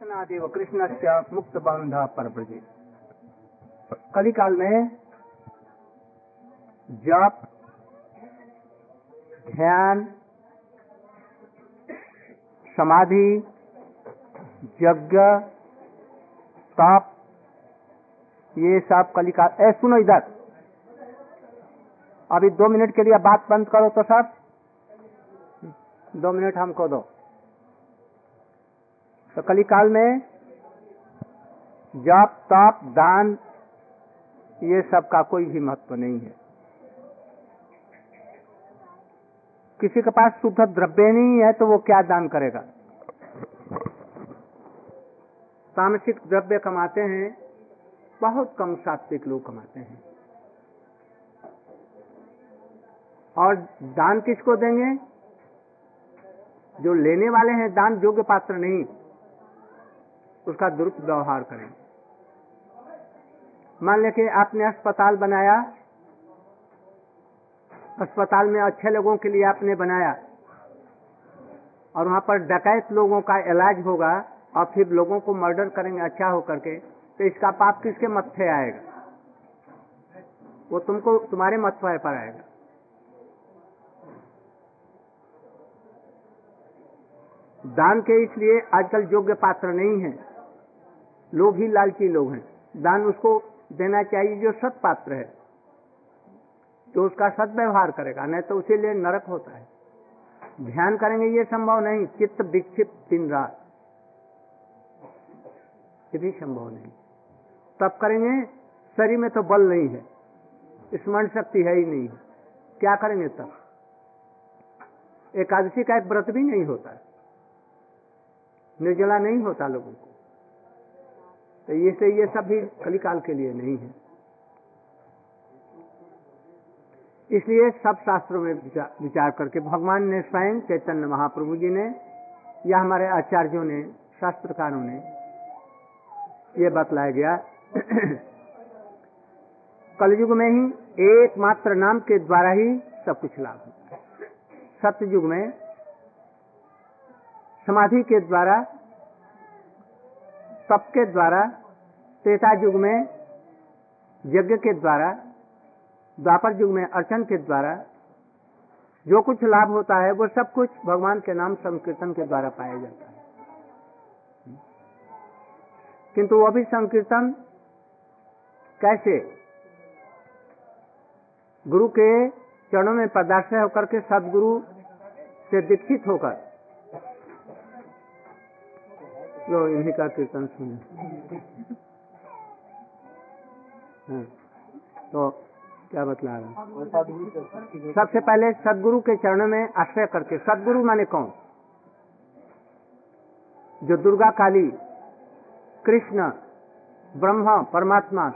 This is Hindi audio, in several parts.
कृष्णादेव कृष्ण से मुक्त बंध पर कली काल में जप, ध्यान, समाधि, यज्ञ, तप, ये सब कलिका ए, सुनो इधर। अभी दो मिनट के लिए बात बंद करो तो सब दो मिनट हमको दो। तो कली काल में जप, तप, दान, ये सब का कोई भी महत्व नहीं है। किसी के पास शुद्ध द्रव्य नहीं है तो वो क्या दान करेगा? तामसिक द्रव्य कमाते हैं, बहुत कम सात्विक लोग कमाते हैं। और दान किसको देंगे? जो लेने वाले हैं, दान योग्य पात्र नहीं। उसका दुरुपव्यवहार करें। मान लें कि आपने अस्पताल बनाया, अस्पताल में अच्छे लोगों के लिए आपने बनाया, और वहाँ पर डकैत लोगों का इलाज होगा, और फिर लोगों को मर्डर करेंगे अच्छा होकर के तो इसका पाप किसके मत्थे आएगा? वो तुमको, तुम्हारे मत्थे पर आएगा। दान के इसलिए आजकल योग्य पात्र नहीं है। लोग ही लालची लोग हैं। दान उसको देना चाहिए जो सत पात्र है, जो उसका सदव्यवहार करेगा, नहीं तो उसी लिए नरक होता है। ध्यान करेंगे, ये संभव नहीं, चित्त विक्षिप्त दिन रात। ये भी संभव नहीं। तब करेंगे, शरीर में तो बल नहीं है, स्मरण शक्ति है ही नहीं। क्या करेंगे तब? एकादशी का एक व्रत भी नहीं होता निर्जला नहीं होता लोगों को। तो ये से ये सब भी कलिकाल के लिए नहीं है। इसलिए सब शास्त्रों में विचार, करके भगवान ने स्वयं चैतन्य महाप्रभु जी ने या हमारे आचार्यों ने शास्त्रकारों ने ये बतलाया गया। कलयुग में ही एकमात्र नाम के द्वारा ही सब कुछ लाभ होता है सत्ययुग में समाधि के द्वारा तप के द्वारा, त्रेता युग में, यज्ञ के द्वारा, द्वापर युग में, अर्चन के द्वारा, जो कुछ लाभ होता है, वो सब कुछ भगवान के नाम संकीर्तन के द्वारा पाया जाता है। किंतु वो भी संकीर्तन कैसे? गुरु के चरणों में पदाश्रय होकर के सदगुरु से दीक्षित होकर। लो इन्हीं का कीर्तन सुने। हाँ, तो क्या बतला रहा सबसे पहले सदगुरु के चरणों में आश्रय करके सदगुरु माने कौन? जो दुर्गा काली कृष्ण ब्रह्मा परमात्मा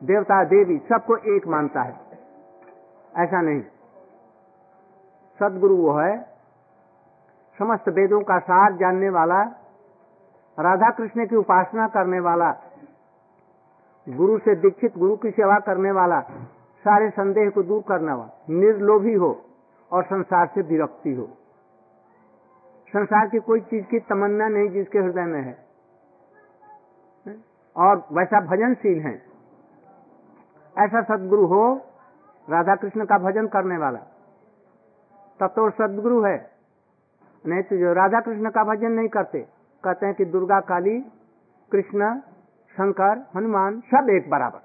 देवता देवी सबको एक मानता है। ऐसा नहीं। सदगुरु वो है समस्त वेदों का सार जानने वाला राधा कृष्ण की उपासना करने वाला, गुरु से दीक्षित, गुरु की सेवा करने वाला, सारे संदेह को दूर करने वाला, निर्लोभी हो और संसार से विरक्ति हो। संसार की कोई चीज़ की तमन्ना नहीं जिसके हृदय में है। और वैसा भजनशील है। ऐसा सदगुरु हो राधा कृष्ण का भजन करने वाला, तब तो सदगुरु है। नहीं तो जो राधा कृष्ण का भजन नहीं करते कहते हैं कि दुर्गा, काली, कृष्ण, शंकर, हनुमान, सब एक बराबर।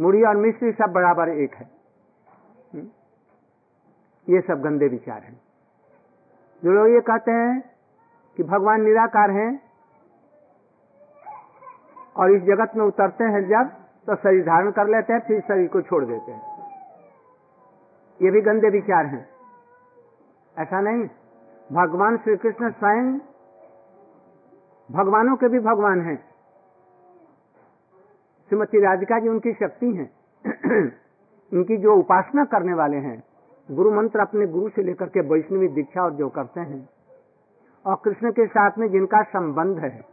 मुड़ी और मिश्री सब बराबर एक है। ये सब गंदे विचार हैं। जो लोग ये कहते हैं कि भगवान निराकार हैं और इस जगत में उतरते हैं जब तो शरीर धारण कर लेते हैं, फिर शरीर को छोड़ देते हैं। ये भी गंदे विचार हैं। ऐसा नहीं। भगवान श्री कृष्ण स्वयं भगवानों के भी भगवान हैं। श्रीमती राधिका जी उनकी शक्ति हैं। उनकी जो उपासना करने वाले हैं, गुरु मंत्र अपने गुरु से लेकर के वैष्णवी दीक्षा और जो करते हैं, और कृष्ण के साथ में जिनका संबंध है,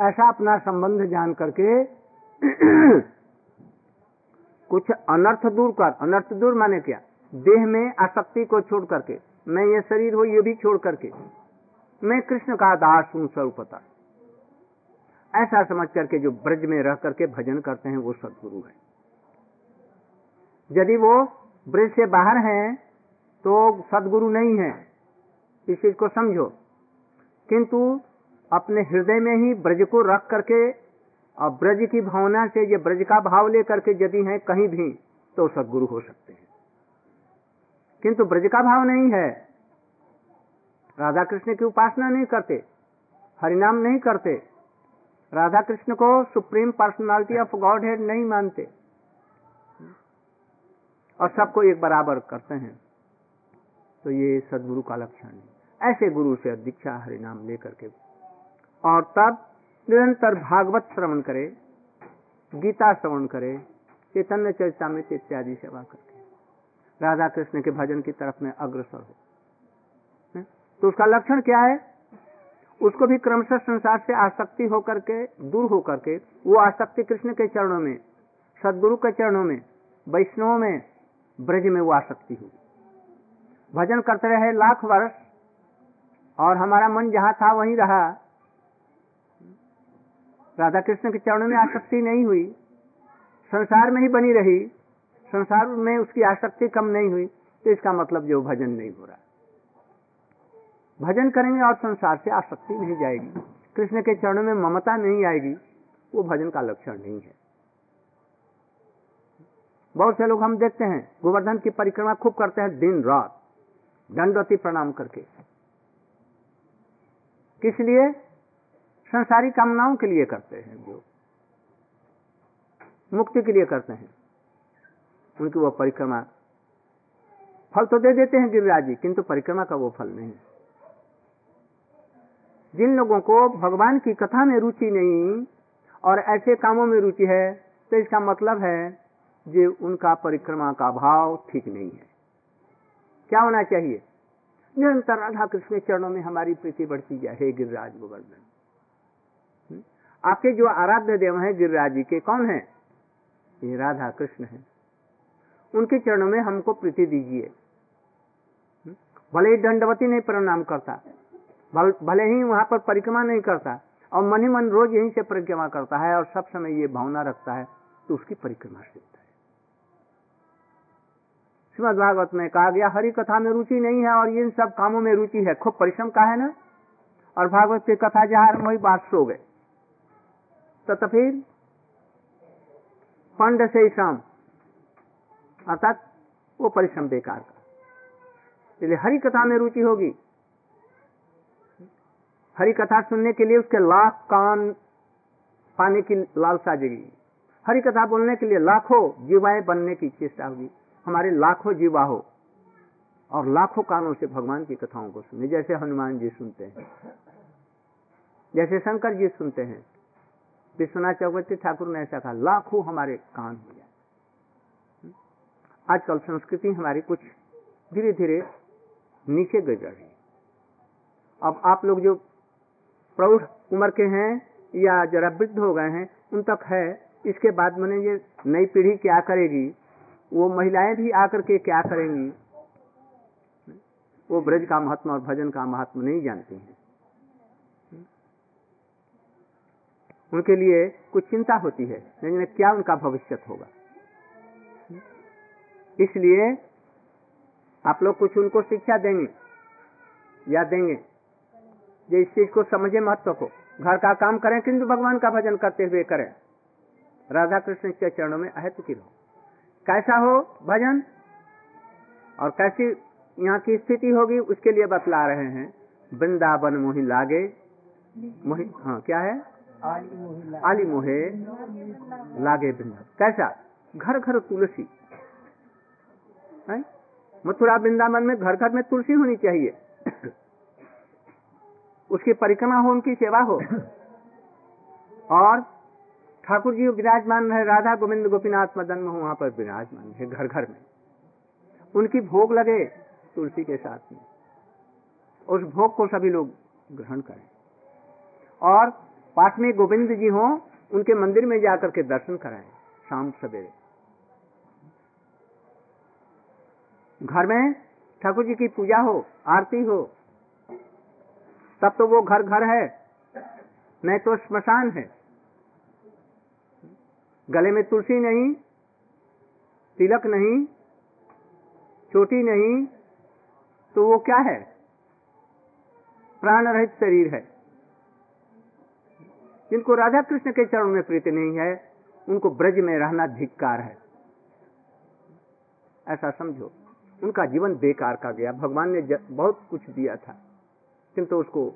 ऐसा अपना संबंध जान करके कुछ अनर्थ दूर कर, अनर्थ दूर माने क्या? देह में आसक्ति को छोड़ करके, मैं ये शरीर हो, ये भी छोड़ करके। मैं कृष्ण का दास हूँ स्वरूपता ऐसा समझ करके जो ब्रज में रह करके भजन करते हैं, वो सदगुरु है। यदि वो ब्रज से बाहर हैं तो सदगुरु नहीं है। इस चीज़ को समझो। किंतु अपने हृदय में ही ब्रज को रख करके, और ब्रज की भावना से ये ब्रज का भाव लेकर के यदि है कहीं भी तो सदगुरु हो सकते हैं। किंतु ब्रज का भाव नहीं है। राधा कृष्ण की उपासना नहीं करते, हरिनाम नहीं करते। राधा कृष्ण को supreme personality of God head नहीं मानते। और सबको एक बराबर करते हैं। तो ये सदगुरु का लक्षण है। ऐसे गुरु से दीक्षा हरिनाम लेकर के। और तब निरंतर भागवत श्रवण करे, गीता श्रवण करे, चैतन्य चरितमृत इत्यादि सेवा करके राधा कृष्ण के भजन की तरफ़ में अग्रसर हो। तो उसका लक्षण क्या है? उसको भी क्रमशः संसार से आसक्ति होकर के, दूर होकर के, वो आसक्ति कृष्ण के चरणों में, सदगुरु के चरणों में, वैष्णव में, ब्रज में वो आसक्ति हुई। भजन करते रहे लाख वर्ष, और हमारा मन जहाँ था वहीं रहा। राधा कृष्ण के चरणों में आसक्ति नहीं हुई। संसार में ही बनी रही। संसार में उसकी आसक्ति कम नहीं हुई। तो इसका मतलब जो भजन नहीं हो रहा। भजन करेंगे और संसार से आसक्ति नहीं जाएगी। कृष्ण के चरणों में ममता नहीं आएगी, वो भजन का लक्षण नहीं है। बहुत से लोग हम देखते हैं, गोवर्धन की परिक्रमा खूब करते हैं दिन रात, दंडवती प्रणाम करके। किस लिए? संसारी कामनाओं के लिए करते हैं जो। मुक्ति के लिए करते हैं। उनकी वो परिक्रमा फल तो दे देते हैं गिरिराज जी, किंतु परिक्रमा का वो फल नहीं। जिन लोगों को भगवान की कथा में रुचि नहीं और ऐसे कामों में रुचि है तो इसका मतलब है जो उनका परिक्रमा का भाव ठीक नहीं है। क्या होना चाहिए? निरंतर राधा कृष्ण चरणों में हमारी प्रीति बढ़ती जाए। हे गिरिराज गोवर्धन आपके जो आराध्य देव हैं, गिरिराज जी के कौन है? ये राधा कृष्ण है। उनके चरणों में हमको प्रीति दीजिए। भले ही दंडवती नहीं प्रणाम करता। भले ही वहाँ पर परिक्रमा नहीं करता और मन ही मन रोज यहीं से परिक्रमा करता है और सब समय ये भावना रखता है तो उसकी परिक्रमा से है। श्रीमद भागवत में कहा गया हरि कथा में रुचि नहीं है और इन सब कामों में रुचि है। खूब परिश्रम का है ना? और भागवत की कथा जहाँ वही बात सो गए। तो, फिर पंड से शाम अर्थात वो परिश्रम बेकार का। इसलिए हरि कथा में रुचि होगी हरि कथा सुनने के लिए उसके लाख कान पाने की लालसा जगी। हरि कथा बोलने के लिए लाखों जीवाएँ बनने की चेष्टा होगी। हमारे लाखों जीवा हो और लाखों कानों से भगवान की कथाओं को सुने जैसे हनुमान जी सुनते हैं, जैसे शंकर जी सुनते हैं। विश्वनाथ चौकवर्ती ठाकुर ने ऐसा कहा, लाखों हमारे कान हो जाए। आजकल संस्कृति हमारी कुछ धीरे धीरे नीचे गिर रही अब आप लोग जो प्रौढ़ उम्र के हैं या जरा वृद्ध हो गए हैं, उन तक है। इसके बाद मैंने ये नई पीढ़ी क्या करेगी? वो महिलाएँ भी आकर के क्या करेंगी? वो ब्रज का महत्व और भजन का महत्व नहीं जानती हैं। उनके लिए कुछ चिंता होती है लेकिन क्या उनका भविष्य होगा? इसलिए आप लोग कुछ उनको शिक्षा देंगे, या देंगे? जो इस चीज़ को समझे महत्व को। घर का काम करें, किंतु भगवान का भजन करते हुए करें। राधा कृष्ण के चरणों में अहित की हो कैसा हो भजन? और कैसी यहाँ की स्थिति होगी, उसके लिए बतला रहे हैं। वृंदावन मोहि लागे। मोहि हाँ क्या है? आली मोहे लागे वृंदा कैसा? घर घर तुलसी। मथुरा वृंदावन में घर घर में तुलसी होनी चाहिए। उसकी परिक्रमा हो उनकी सेवा हो। और ठाकुर जी विराजमान है राधा गोविंद गोपीनाथ मदन में वहाँ पर विराजमान है घर घर में। उनकी भोग लगे तुलसी के साथ में। उस भोग को सभी लोग ग्रहण करें। और पास में गोविंद जी हो उनके मंदिर में जाकर के दर्शन कराएँ शाम सवेरे। घर में ठाकुर जी की पूजा हो आरती हो तब तो वो घर घर है। नहीं तो स्मशान है। गले में तुलसी नहीं, तिलक नहीं, चोटी नहीं तो वो क्या है? प्राण रहित शरीर है। जिनको राधा कृष्ण के चरण में प्रीति नहीं है, उनको ब्रज में रहना धिक्कार है। ऐसा समझो, उनका जीवन बेकार का गया। भगवान ने बहुत कुछ दिया था। किंतु उसको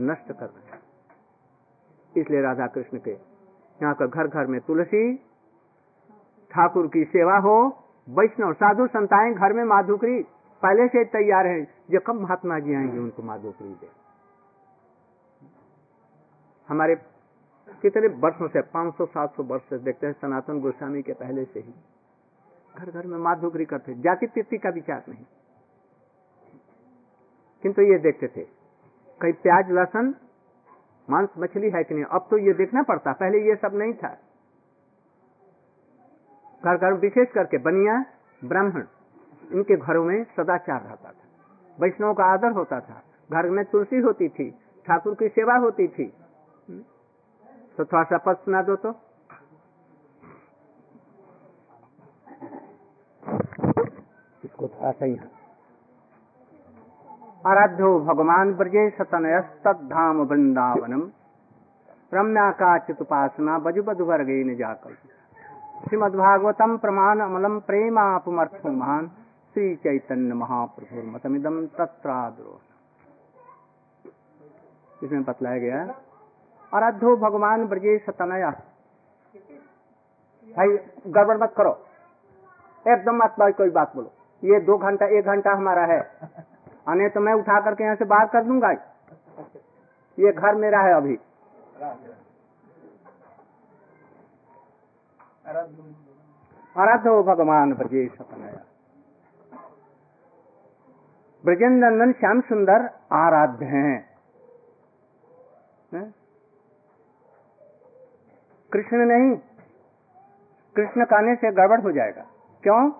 नष्ट कर रहे इसलिए राधा कृष्ण के यहाँ का घर घर में तुलसी, ठाकुर की सेवा हो, वैष्णव, साधु संताएँ, घर में माधुकरी, पहले से तैयार है। जो कब महात्मा जी आएँगे उनको माधुकरी दे हमारे कितने वर्षों से 500 700 वर्ष से देखते हैं, सनातन गोस्वामी के पहले से ही घर घर में माधुकरी करते जाति तिथि का विचार नहीं। किंतु ये देखते थे कहीं प्याज, लहसन, मांस, मछली है कि नहीं? अब तो ये देखना पड़ता। पहले ये सब नहीं था। घर घर विशेष करके बनिया, ब्राह्मण, इनके घरों में सदाचार रहता था। वैष्णव का आदर होता था। घर में तुलसी होती थी, ठाकुर की सेवा होती थी। तो थोड़ा सा पद सुना दो तो। इसको थोड़ा सा यहाँ। आराध्यो भगवान ब्रजे सतनयस्तधाम वृंदावनम रम्या का चितुपासना बजु बधु वर्गे न जाकर श्रीमद्भागवतम प्रमाण अमलम प्रेमापुमर्थो महान श्री चैतन्य महाप्रभु मतमिदम तत्राद्रो। इसमें बतलाया गया आराध्यो भगवान ब्रजे सतनया। भाई, गड़बड़ मत करो। एकदम मत भाई, कोई बात बोलो। ये दो घंटा, एक घंटा हमारा है। अने तो मैं उठा करके यहाँ से बाहर कर दूँगा। ये घर मेरा है अभी। आराध्य हो भगवान ब्रजे सतनया ब्रजेंद्र श्याम सुंदर आराध्य हैं। है? कृष्ण नहीं। कृष्ण कहने से गड़बड़ हो जाएगा। क्यों?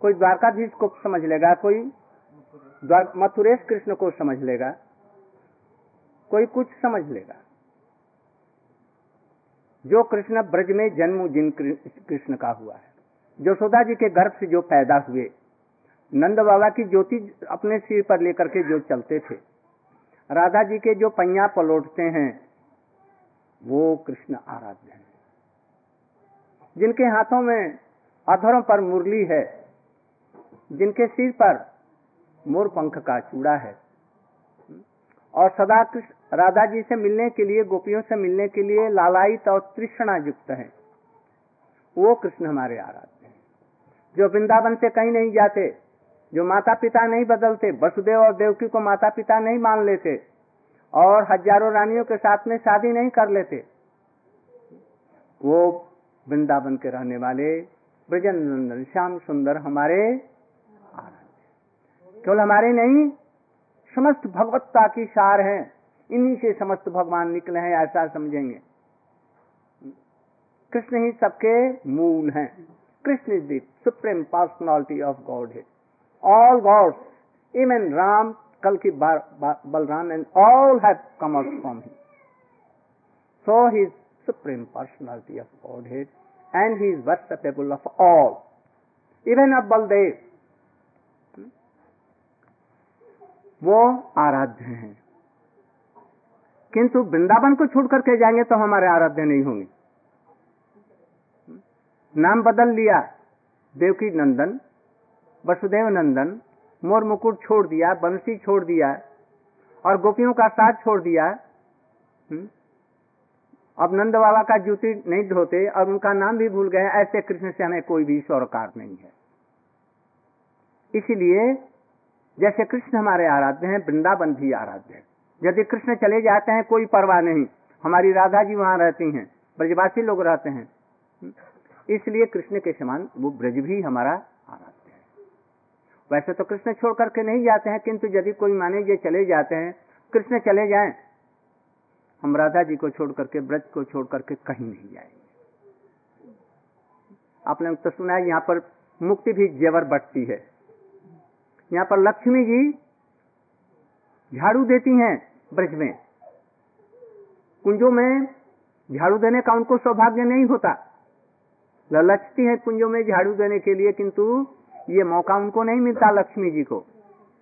कोई द्वारकाधीश को समझ लेगा कोई? मथुरेश कृष्ण को समझ लेगा। कोई कुछ समझ लेगा। जो कृष्ण ब्रज में जन्म जिन कृष्ण का हुआ है। यशोदा जी के गर्भ से जो पैदा हुए, नंद बाबा की ज्योति अपने सिर पर लेकर के जो चलते थे, राधा जी के जो पैया पलौटते हैं, वो कृष्ण आराध्य है। जिनके हाथों में अधरों पर मुरली है, जिनके सिर पर मोर पंख का चूड़ा है। और सदा कृष्ण राधा जी से मिलने के लिए, गोपियों से मिलने के लिए लालायित और तृष्णा युक्त है। वो कृष्ण हमारे आराध्य हैं। जो वृंदावन से कहीं नहीं जाते, जो माता पिता नहीं बदलते, वसुदेव और देवकी को माता पिता नहीं मान लेते, और हज़ारों रानियों के साथ में शादी नहीं कर लेते, वो वृंदावन के रहने वाले ब्रजनंदन श्याम सुंदर हमारे केवल हमारे नहीं समस्त भगवत्ता की सार हैं। इन्हीं से समस्त भगवान निकले हैं ऐसा समझेंगे। कृष्ण ही सबके मूल हैं। Krishna is the supreme personality of God है ऑल गॉड्स इवन राम कल की Balaram and all have come out from him so he supreme personality of Godhead and he is worshipable of all, even of Baldev. वो आराध्य हैं। किंतु वृंदावन को छोड़ करके जाएँगे तो हमारे आराध्य नहीं होंगे। नाम बदल लिया, देवकी नंदन, वसुदेव नंदन, मोर मुकुट छोड़ दिया, बंसी छोड़ दिया, और गोपियों का साथ छोड़ दिया। अब नंद बाबा का जूती नहीं धोते, और उनका नाम भी भूल गए, ऐसे कृष्ण से हमें कोई भी सौरकार नहीं है। इसीलिए जैसे कृष्ण हमारे आराध्य हैं, वृंदावन भी आराध्य है। यदि कृष्ण चले जाते हैं, कोई परवाह नहीं। हमारी राधा जी वहाँ रहती हैं, ब्रजवासी लोग रहते हैं। इसलिए कृष्ण के समान वो ब्रज भी हमारा आराध्य है। वैसे तो कृष्ण छोड़ करके नहीं जाते हैं, किंतु यदि कोई माने ये चले जाते हैं, कृष्ण चले जाएँ, हम राधा जी को छोड़ करके, ब्रज को छोड़ करके कहीं नहीं जाएँगे। आपने तो सुना है, यहाँ पर मुक्ति भी जेवर बटती है। यहाँ पर लक्ष्मी जी झाड़ू देती हैं ब्रज में। कुंजों में झाड़ू देने का उनको सौभाग्य नहीं होता। ललचती है कुंजों में झाड़ू देने के लिए, किंतु ये मौका उनको नहीं मिलता लक्ष्मी जी को,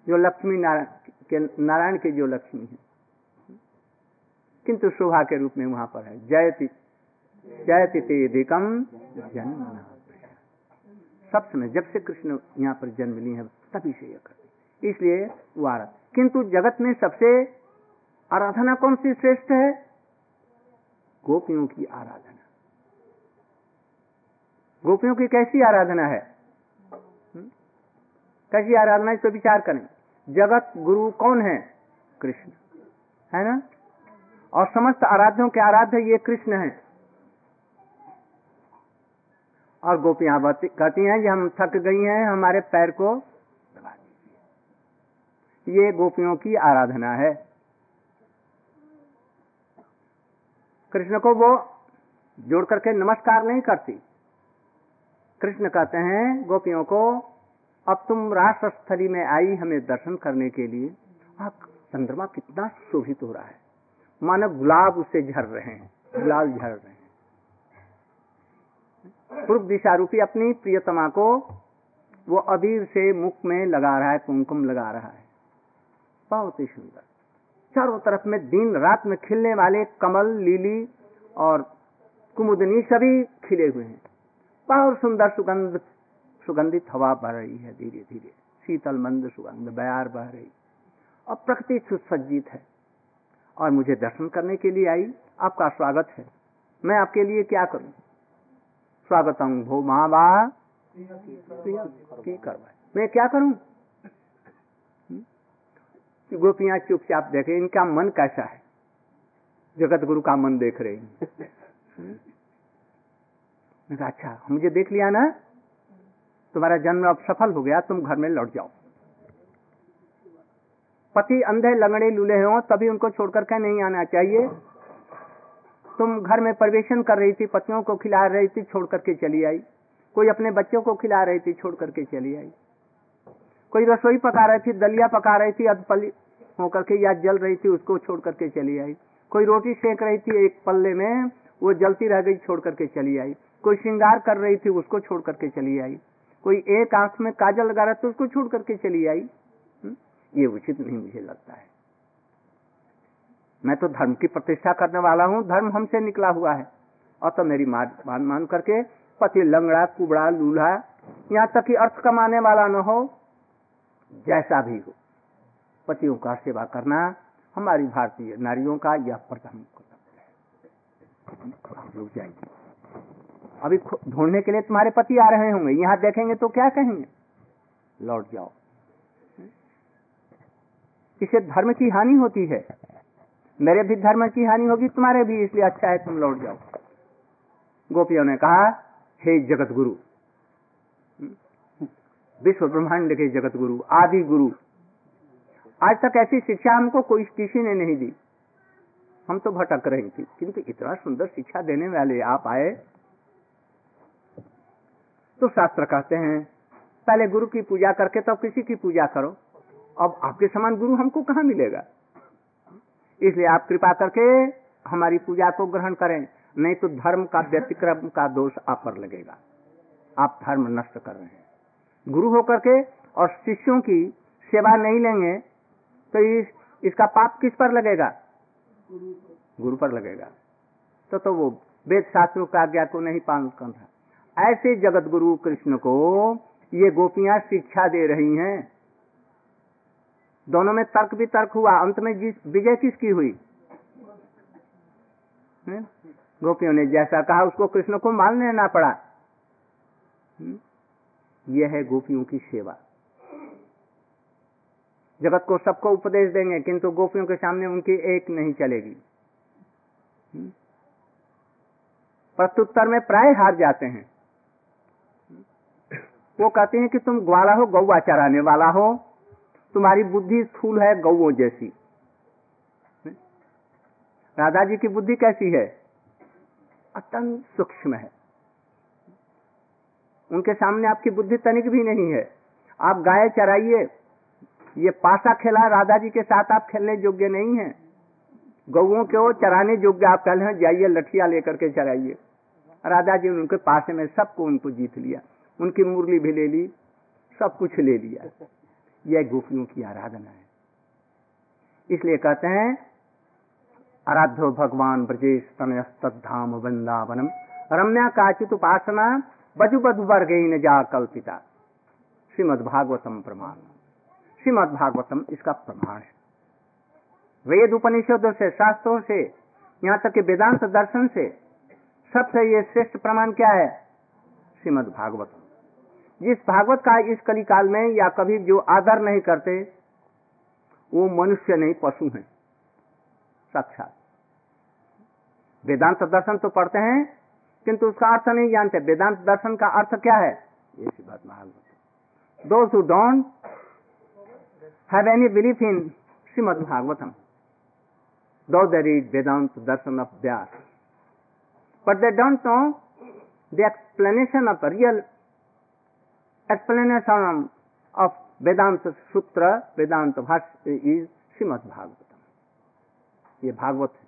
जो लक्ष्मी नारायण के नारायण के जो लक्ष्मी है। किंतु शोभा के रूप में वहाँ पर है। जयति जयति तेधिकम जन्म सब समय जब से कृष्ण यहाँ पर जन्म ली है तभी से यह करते इसलिए वो आ रहा किंतु जगत में सबसे आराधना कौन सी श्रेष्ठ है? गोपियों की आराधना। गोपियों की कैसी आराधना है? कैसी आराधना इस पर विचार करें। जगत गुरु कौन है? कृष्ण। है ना? और समस्त आराध्यों के आराध्य ये कृष्ण है। और गोपियाँ कहती हैं कि हम थक गई हैं, हमारे पैर को ये गोपियों की आराधना है। कृष्ण को वो जोड़ करके नमस्कार नहीं करती। कृष्ण कहते हैं, गोपियों को, अब तुम राष्ट्र स्थली में आई हमें दर्शन करने के लिए। चंद्रमा कितना शोभित हो रहा है। मानो गुलाब उससे झर रहे हैं। गुलाब झर रहे हैं। पूर्व दिशा रूपी अपनी प्रियतमा को वो अबीर से मुख में लगा रहा है, कुमकुम लगा रहा है। बहुत ही सुंदर। चारों तरफ़ में दिन रात में खिलने वाले कमल लीली और कुमुदनी सभी खिले हुए हैं। बहुत सुंदर सुगंध सुगंधित हवा बह रही है धीरे धीरे शीतल मंद सुगंध बयार बह रही। और प्रकृति सुसज्जित है। और मुझे दर्शन करने के लिए आई। आपका स्वागत है। मैं आपके लिए क्या करूँ? स्वागतम भो महाबा की करवाए मैं क्या करूँ? गोपियाँ चुपचाप देखे, इनका मन कैसा है? जगत गुरु का मन देख रहे अच्छा मुझे देख लिया ना? तुम्हारा जन्म अब सफल हो गया, तुम घर में लौट जाओ। पति अंधे लंगड़े लूले हो, तभी उनको छोड़कर के नहीं आना चाहिए। तुम घर में प्रवेशन कर रही थी, पतियों को खिला रही थी छोड़ करके चली आई। कोई अपने बच्चों को खिला रही थी छोड़ करके चली आई। कोई रसोई पका रही थी, दलिया पका रही थी होकर के या जल रही थी, उसको छोड़ करके चली आई। कोई रोटी सेक रही थी एक पल्ले में, वो जलती रह गई, छोड़ करके चली आई। कोई श्रृंगार कर रही थी, उसको छोड़ करके चली आई। कोई एक आँख में काजल लगा रहा था, उसको छोड़ करके चली आई। ये उचित नहीं मुझे लगता है। मैं तो धर्म की प्रतिष्ठा करने वाला हूँ, धर्म हमसे निकला हुआ है। और तो मेरी मान मान करके पति लंगड़ा, कुबड़ा, लूल्हा, यहाँ तक कि अर्थ कमाने वाला न हो, जैसा भी हो। पतियों का सेवा करना, हमारी भारतीय नारियों का यह प्रथम कर्तव्य है। जाएँगे अभी ढूँढने के लिए तुम्हारे पति आ रहे होंगे। यहाँ देखेंगे तो क्या कहेंगे? लौट जाओ। इसे धर्म की हानि होती है? मेरे भी धर्म की हानि होगी, तुम्हारे भी, इसलिए अच्छा है तुम लौट जाओ। गोपियों ने कहा, हे जगत गुरु विश्व ब्रह्मांड के जगत गुरु आदि गुरु आज तक ऐसी शिक्षा हमको कोई किसी ने नहीं दी। हम तो भटक रही थी किंतु इतना सुंदर शिक्षा देने वाले आप आए। तो शास्त्र कहते हैं, पहले गुरु की पूजा करके तब तो किसी की पूजा करो। अब आपके समान गुरु हमको कहाँ मिलेगा? इसलिए आप कृपा करके हमारी पूजा को ग्रहण करें, नहीं तो धर्म का व्यतिक्रम का दोष आप पर लगेगा। आप धर्म नष्ट कर रहे हैं। गुरु होकर के और शिष्यों की सेवा नहीं लेंगे तो इस, इसका पाप किस पर लगेगा? गुरु पर। लगेगा। तो तो वो वेद शास्त्रों का आज्ञा को नहीं पालन कर रहा। ऐसे जगत गुरु कृष्ण को ये गोपियाँ शिक्षा दे रही हैं। दोनों में तर्क भी तर्क हुआ। अंत में जिस विजय किसकी हुई? गोपियों ने जैसा कहा उसको कृष्ण को मान लेना पड़ा। यह है गोपियों की सेवा। जगत को सबको उपदेश देंगे, किंतु गोपियों के सामने उनकी एक नहीं चलेगी। प्रत्युत्तर में प्राय हार जाते हैं। वो कहते हैं कि तुम ग्वाला हो, गौवा चराने वाला हो। तुम्हारी बुद्धि स्थूल है गौ जैसी। राधा जी की बुद्धि कैसी है? अत्यंत सूक्ष्म है। उनके सामने आपकी बुद्धि तनिक भी नहीं है। आप गाय चराइए ये पासा खेला राधा जी के साथ आप खेलने योग्य नहीं है। गौओं को चराने योग्य आप कल हैं, जाइए, लठिया लेकर के चराइए। राजा जी ने उनके पास में सबको उनको जीत लिया। उनकी मुरली भी ले ली, सब कुछ ले लिया। यह गोपियों की आराधना है। इसलिए कहते हैं, आराध्यो भगवान ब्रजेश तनयस्तधाम वृंदावनम। रम्या काचित उपासना, बजु बधु वर्ग जा कल्पिता। श्रीमद भागवतम प्रमाण। श्रीमद भागवतम इसका प्रमाण है। वेद उपनिषदों से, शास्त्रों से, यहाँ तक कि वेदांत दर्शन से सबसे ये श्रेष्ठ प्रमाण क्या है? श्रीमद भागवतम जिस भागवत का इस कली काल में या कभी जो आदर नहीं करते, वो मनुष्य नहीं, पशु हैं। साक्षात। वेदांत दर्शन तो पढ़ते हैं, किंतु उसका अर्थ नहीं जानते। वेदांत दर्शन का अर्थ क्या है? ये Shrimad Bhagavat those who don't Have any belief in Shrimad Bhagavatam though there is Vedanta darshan of Vyasa but they don't know the explanation of real explanation of Vedanta Sutra, Vedanta Bhashya is Srimad Bhagavatam. ये भागवत है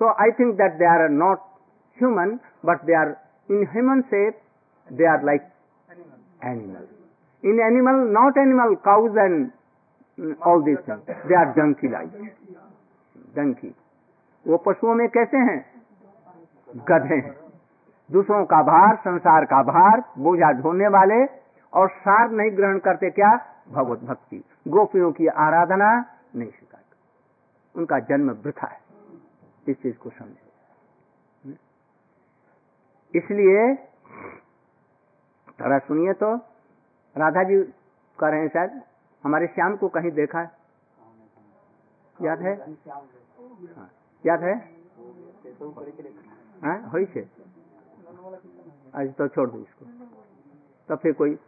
So I think that they are not human, but they are in human shape, they are like animals. In animal, not animal, cows and these things. They are donkey like. Donkey. वो पशुओं में कैसे हैं? गधे हैं। दूसरों का भार, संसार का भार, बोझा ढोने वाले और सार नहीं ग्रहण करते क्या? भगवत भक्ति। गोपियों की आराधना नहीं स्वीकार उनका जन्म वृथा है। इस चीज़ को समझो। इसलिए थोड़ा सुनिए तो राधा जी कह रहे हैं शायद हमारे श्याम को कहीं देखा है? याद है? हाँ, याद है? हाँ, हो आज तो छोड़ दो इसको। तो फिर कोई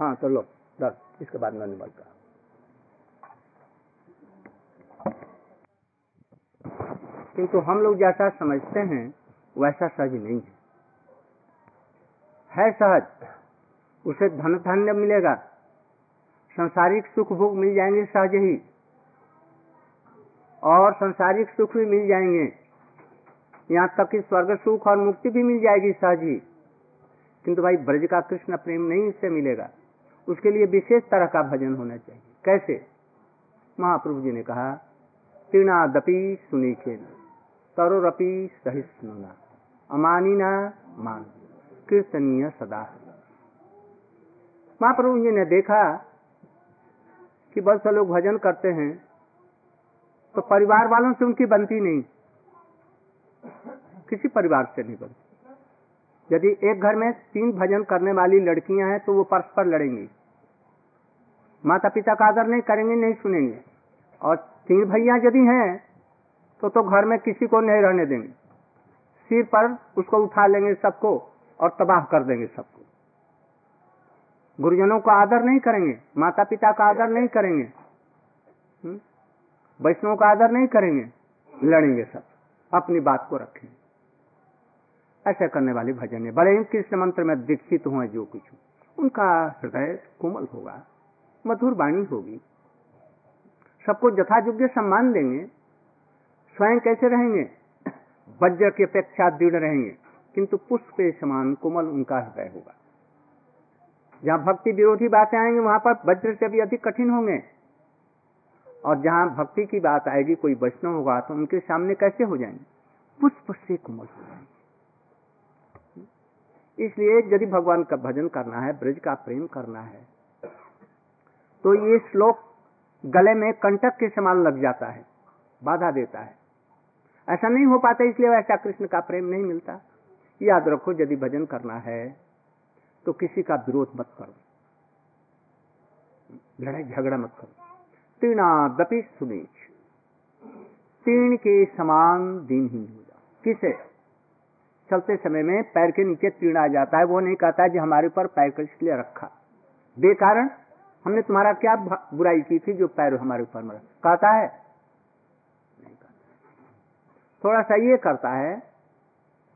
हाँ? तो लो दस इसके बाद ननिमल का किंतु हम लोग जैसा समझते हैं वैसा सहज नहीं है। है सहज। उसे धन धान्य मिलेगा। संसारिक सुख भोग मिल जाएँगे सहज ही। और संसारिक सुख भी मिल जाएँगे। यहाँ तक कि स्वर्ग सुख और मुक्ति भी मिल जाएगी सहज ही। किंतु भाई, ब्रज का कृष्ण प्रेम नहीं इससे मिलेगा। उसके लिए विशेष तरह का भजन होना चाहिए। कैसे? महाप्रभु जी ने कहा तीर्णादपि सुनी खेल तरोरपि सहिष्णुना, अमानिना मान कीर्तनीय सदा। महाप्रभु जी ने देखा कि बहुत से लोग भजन करते हैं तो परिवार वालों से उनकी बनती नहीं। किसी परिवार से नहीं बनती। यदि एक घर में तीन भजन करने वाली लड़कियाँ हैं तो वो परस्पर लड़ेंगी। माता पिता का आदर नहीं करेंगे, नहीं सुनेंगे। और तीन भैया यदि हैं तो तो घर में किसी को नहीं रहने देंगे। सिर पर उसको उठा लेंगे सबको और तबाह कर देंगे सबको। गुरुजनों का आदर नहीं करेंगे माता पिता का आदर नहीं करेंगे हम्म? वैष्णव का आदर नहीं करेंगे, लड़ेंगे सब, अपनी बात को रखेंगे ऐसा करने वाले भजन है। बड़े कृष्ण मंत्र में दीक्षित हुए जो कुछ उनका हृदय कोमल होगा, मधुर वाणी होगी। सबको यथा योग्य सम्मान देंगे, स्वयं कैसे रहेंगे? वज्र की अपेक्षा दृढ़ रहेंगे, किंतु पुष्प के समान कोमल उनका हृदय होगा। जहाँ भक्ति विरोधी बातें आएँगी, वहाँ पर वज्र से भी अधिक कठिन होंगे। और जहाँ भक्ति की बात आएगी, कोई वैष्णव होगा तो उनके सामने कैसे हो जाएँगे? पुष्प से कोमल हो जाएँगे। इसलिए यदि भगवान का भजन करना है, ब्रज का प्रेम करना है तो ये श्लोक गले में कंटक के समान लग जाता है, बाधा देता है। ऐसा नहीं हो पाता, इसलिए वैसा कृष्ण का प्रेम नहीं मिलता। याद रखो, यदि भजन करना है तो किसी का विरोध मत करो। लड़ाई झगड़ा मत करो। तीर्णादपि सुनीच तीर्ण के समान दिनहीन हो जाओ किसे? चलते समय में पैर के नीचे तीर्ण आ जाता है। वो नहीं कहता जी हमारे ऊपर पैर कर इसलिए रखा। बेकारण हमने तुम्हारा क्या बुराई की थी जो पैर हमारे ऊपर मरा कहता है? नहीं कहता। थोड़ा सा ये करता है,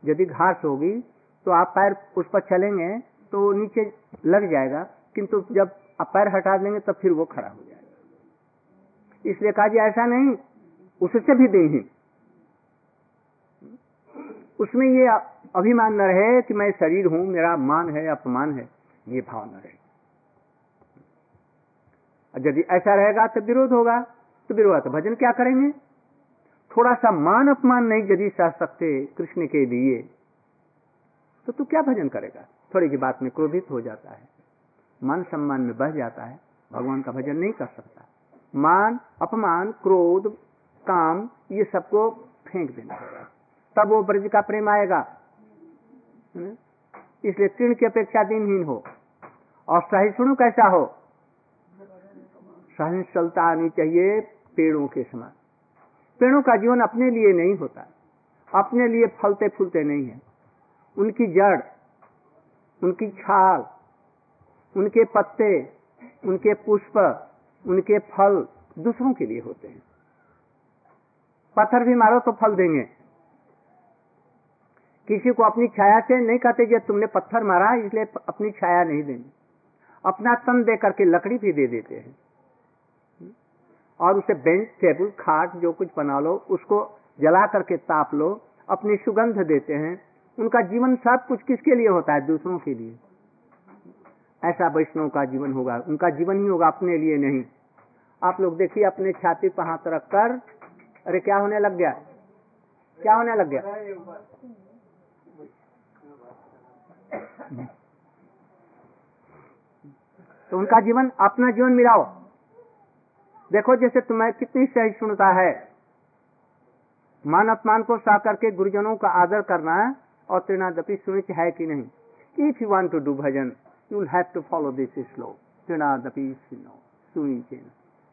यदि घास होगी तो आप पैर उस पर चलेंगे तो नीचे लग जाएगा, किंतु जब आप पैर हटा देंगे तो फिर वो खड़ा हो जाएगा। इसलिए कहा जी, ऐसा नहीं, उससे भी देही उसमें ये अभिमान न रहे कि मैं शरीर हूँ, मेरा मान है, अपमान है, ये भाव न रहे यदि ऐसा रहेगा तो विरोध होगा तो विरोध तो भजन क्या करेंगे? थोड़ा सा मान अपमान नहीं, यदि सह सकते कृष्ण के लिए तो तू क्या भजन करेगा? थोड़ी की बात में क्रोधित हो जाता है। मान सम्मान में बह जाता है। भगवान का भजन नहीं कर सकता। मान, अपमान, क्रोध, काम, ये सबको फेंक देना तब वो ब्रज का प्रेम आएगा। इसलिए तीर्ण की अपेक्षा दिनहीन हो। और सहिष्णु कैसा हो? सहनशीलता आनी चाहिए पेड़ों के समान। पेड़ों का जीवन अपने लिए नहीं होता। अपने लिए फलते फूलते नहीं है। उनकी जड़ उनकी छाल, उनके पत्ते, उनके पुष्प, उनके फल दूसरों के लिए होते हैं। पत्थर भी मारो तो फल देंगे। किसी को अपनी छाया से नहीं कहते जब तुमने पत्थर मारा, इसलिए अपनी छाया नहीं देंगे। अपना तन दे करके लकड़ी भी दे देते हैं। और उसे बेंच, टेबल, खाट, जो कुछ बना लो, उसको जला करके ताप लो, अपनी सुगंध देते हैं। उनका जीवन सब कुछ किसके लिए होता है? दूसरों के लिए। ऐसा वैष्णव का जीवन होगा। उनका जीवन ही होगा अपने लिए नहीं। आप लोग देखिए, अपने छाती पर हाथ रखकर, अरे क्या होने लग गया? क्या होने लग गया? तो उनका जीवन अपना जीवन मिलाओ। देखो, जैसे तुम्हें कितनी सहिष्णुता है। मान अपमान को सा करके गुरुजनों का आदर करना or Trinadapi Sunichi hai. If you want to do bhajan, you will have to follow this slope. Trinadapi Sunichi.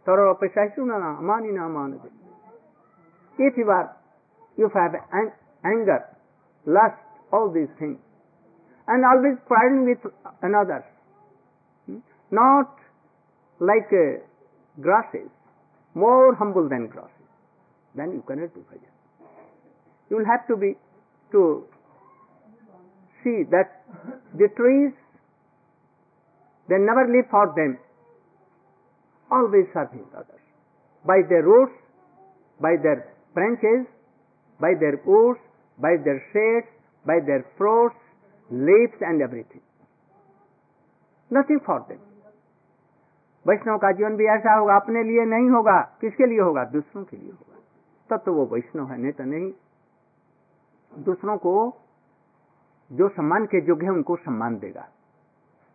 Tarapashaisuna amanina amanavi. If you are, if you have anger, lust, all these things, and always quarreling with another, hmm, not like uh, grasses, more humble than grasses, then you cannot do bhajan. You will have to be to see that the trees they never live for them always serving others by their roots by their branches, by their roots, by their shades, by their fruits, leaves and everything. Nothing for them. वैष्णव का जीवन भी ऐसा होगा अपने लिए नहीं होगा किसके लिए होगा दूसरों के लिए होगा तब तो वो वैष्णव है नहीं तो नहीं दूसरों को जो सम्मान के योग्य है, उनको सम्मान देगा।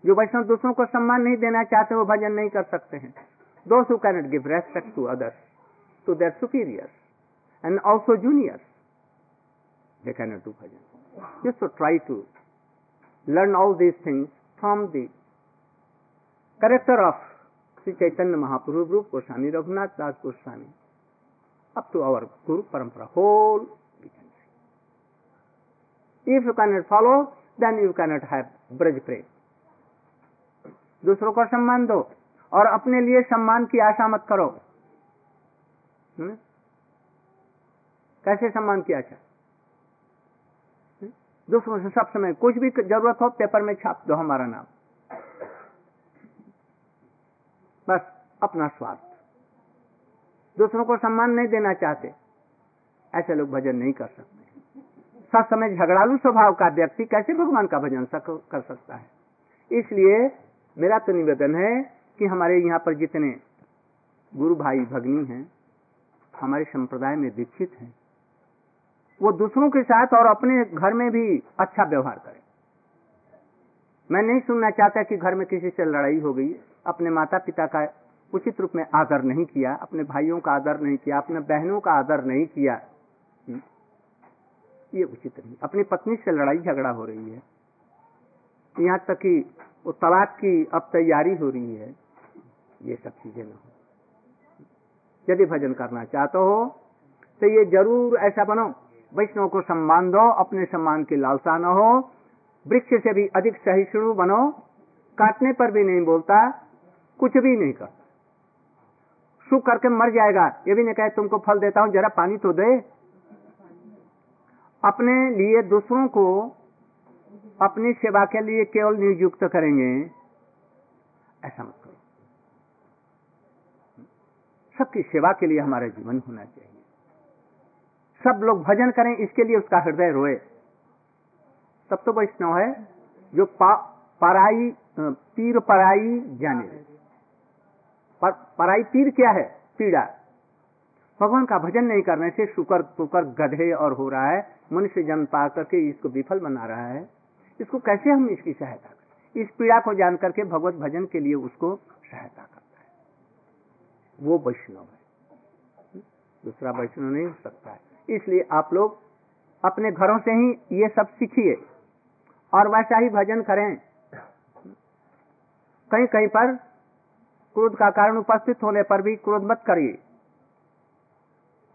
जो वैष्णव दूसरों को सम्मान नहीं देना चाहते, वो भजन नहीं कर सकते हैं। Those who cannot give respect to others to their superior and also juniors they cannot do bhajan just try to learn all these things from the character of Shri Chaitanya Mahapurush Rupa Goswami Raghunath Das Goswami up to our guru parampara whole can see. If you cannot follow, then you cannot have दूसरों को सम्मान दो और अपने लिए सम्मान की आशा मत करो। हुँ? कैसे सम्मान किया जाए दूसरों से सब समय कुछ भी ज़रूरत हो पेपर में छाप दो हमारा नाम। बस अपना स्वार्थ। दूसरों को सम्मान नहीं देना चाहते। ऐसे लोग भजन नहीं कर सकते। सब समय झगड़ालू स्वभाव का व्यक्ति कैसे भगवान का भजन कर सकता है? इसलिए मेरा तो निवेदन है कि हमारे यहाँ पर जितने गुरु भाई भगनी हैं, हमारे संप्रदाय में दीक्षित हैं, वो दूसरों के साथ और अपने घर में भी अच्छा व्यवहार करें। मैं नहीं सुनना चाहता कि घर में किसी से लड़ाई हो गई, अपने माता पिता का उचित रूप में आदर नहीं किया, अपने भाइयों का आदर नहीं किया, अपने बहनों का आदर नहीं किया। ये उचित नहीं। अपनी पत्नी से लड़ाई झगड़ा हो रही है। यहाँ तक कि वो तलाक की अब तैयारी हो रही है। ये सब चीज़ें न हो। यदि भजन करना चाहते हो तो ये ज़रूर ऐसा बनो। वैष्णव को सम्मान दो, अपने सम्मान की लालसा न हो। वृक्ष से भी अधिक सहिष्णु बनो। काटने पर भी नहीं बोलता, कुछ भी नहीं करता सूख करके मर जाएगा। ये भी नहीं कहे, तुमको फल देता हूँ, जरा पानी तो दे। अपने लिए दूसरों को अपनी सेवा के लिए केवल नियुक्त करेंगे। ऐसा मत करो। सबकी सेवा के लिए हमारा जीवन होना चाहिए। सब लोग भजन करें इसके लिए उसका हृदय रोए। तब तो वैष्णव है जो पा, पराई पीर पराई जाने। पर, पराई पीर क्या है? पीड़ा। भगवान का भजन नहीं करने से शुकर कुकर गधे और हो रहा है। मनुष्य जन्म पा करके इसको विफल बना रहा है। इसको कैसे हम इसकी सहायता करें? इस पीड़ा को जान करके भगवत भजन के लिए उसको सहायता करता है। वो वैष्णव है। दूसरा वैष्णव नहीं हो सकता है। इसलिए आप लोग अपने घरों से ही ये सब सीखिए और वैसा ही भजन करें। कहीं कहीं पर क्रोध का कारण उपस्थित होने पर भी क्रोध मत करिए।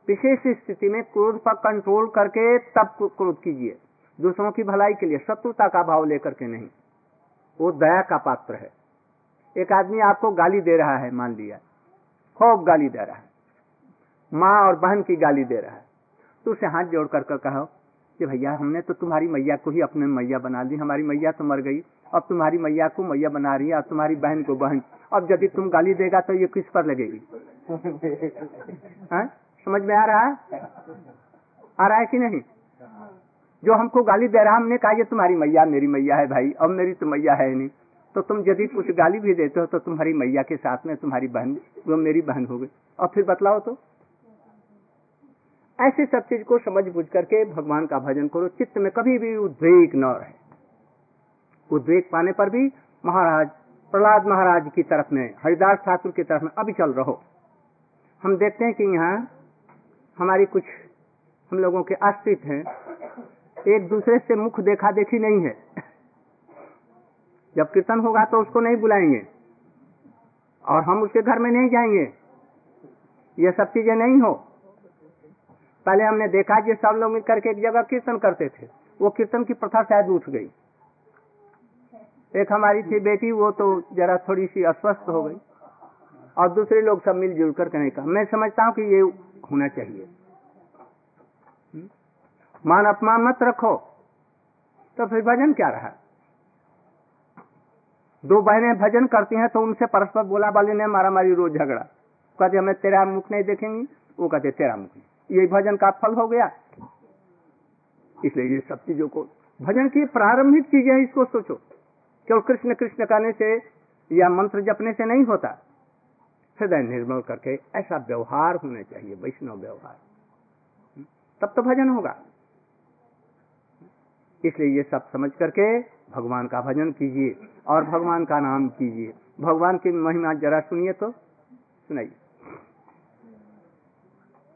विशेष स्थिति में क्रोध पर कंट्रोल करके तब क्रोध कीजिए। दूसरों की भलाई के लिए शत्रुता का भाव लेकर के नहीं। वो दया का पात्र है। एक आदमी आपको गाली दे रहा है मान लिया। खूब गाली दे रहा है। माँ और बहन की गाली दे रहा है। तो उसे हाथ जोड़ कर कहो कि भैया हमने तो तुम्हारी मैया को ही अपने मैया बना दी हमारी मैया तो मर गई। अब तुम्हारी मैया को मैया बना रही है और तुम्हारी बहन को बहन। अब यदि तुम गाली देगा तो ये किस पर लगेगी? है? समझ में आ रहा है? आ रहा है कि नहीं? जो हमको गाली दे रहा हमने कहा, ये तुम्हारी मैया, मेरी मैया है भाई, अब मेरी तो मैया है नहीं। तो तुम यदि कुछ गाली भी देते हो तो तुम्हारी मैया के साथ में तुम्हारी बहन, वो मेरी बहन हो गई। और फिर बतलाओ तो। ऐसी सब चीज़ को समझ बुझ करके भगवान का भजन करो। चित्त में कभी भी उद्वेग न रहे। उद्वेग पाने पर भी महाराज, प्रहलाद महाराज की तरफ़ में, हरिदास ठाकुर की तरफ़ में अभी चल रहो। हम देखते हैं कि यहाँ हमारी कुछ हम लोगों के आश्रित हैं, एक दूसरे से मुख देखा देखी नहीं है। जब कीर्तन होगा तो उसको नहीं बुलाएँगे और हम उसके घर में नहीं जाएँगे। ये सब चीज़ें नहीं हो। पहले हमने देखा कि सब लोग मिलकर के एक जगह कीर्तन करते थे। वो कीर्तन की प्रथा शायद उठ गई। एक हमारी थी बेटी, वो तो जरा थोड़ी सी अस्वस्थ हो गई और दूसरे लोग सब मिलजुल कर कहने का। मैं समझता हूँ कि ये होना चाहिए। मान अपमान मत रखो। तो फिर भजन क्या रहा? दो बहनें भजन करती हैं तो उनसे परस्पर बोला बाली ने मारा मारी रोज झगड़ा। कहते, हमें तेरा मुख नहीं देखेंगे? वो कहते, तेरा मुख नहीं। ये भजन का फल हो गया। इसलिए ये सब चीज़ों को भजन की प्रारंभिक चीज़ें इसको सोचो। केवल कृष्ण कृष्ण करने से या मंत्र जपने से नहीं होता। हृदय निर्मल करके ऐसा व्यवहार होना चाहिए, वैष्णव व्यवहार। तब तो भजन होगा। इसलिए ये सब समझ करके भगवान का भजन कीजिए और भगवान का नाम कीजिए। भगवान की महिमा जरा सुनिए तो सुनाइए।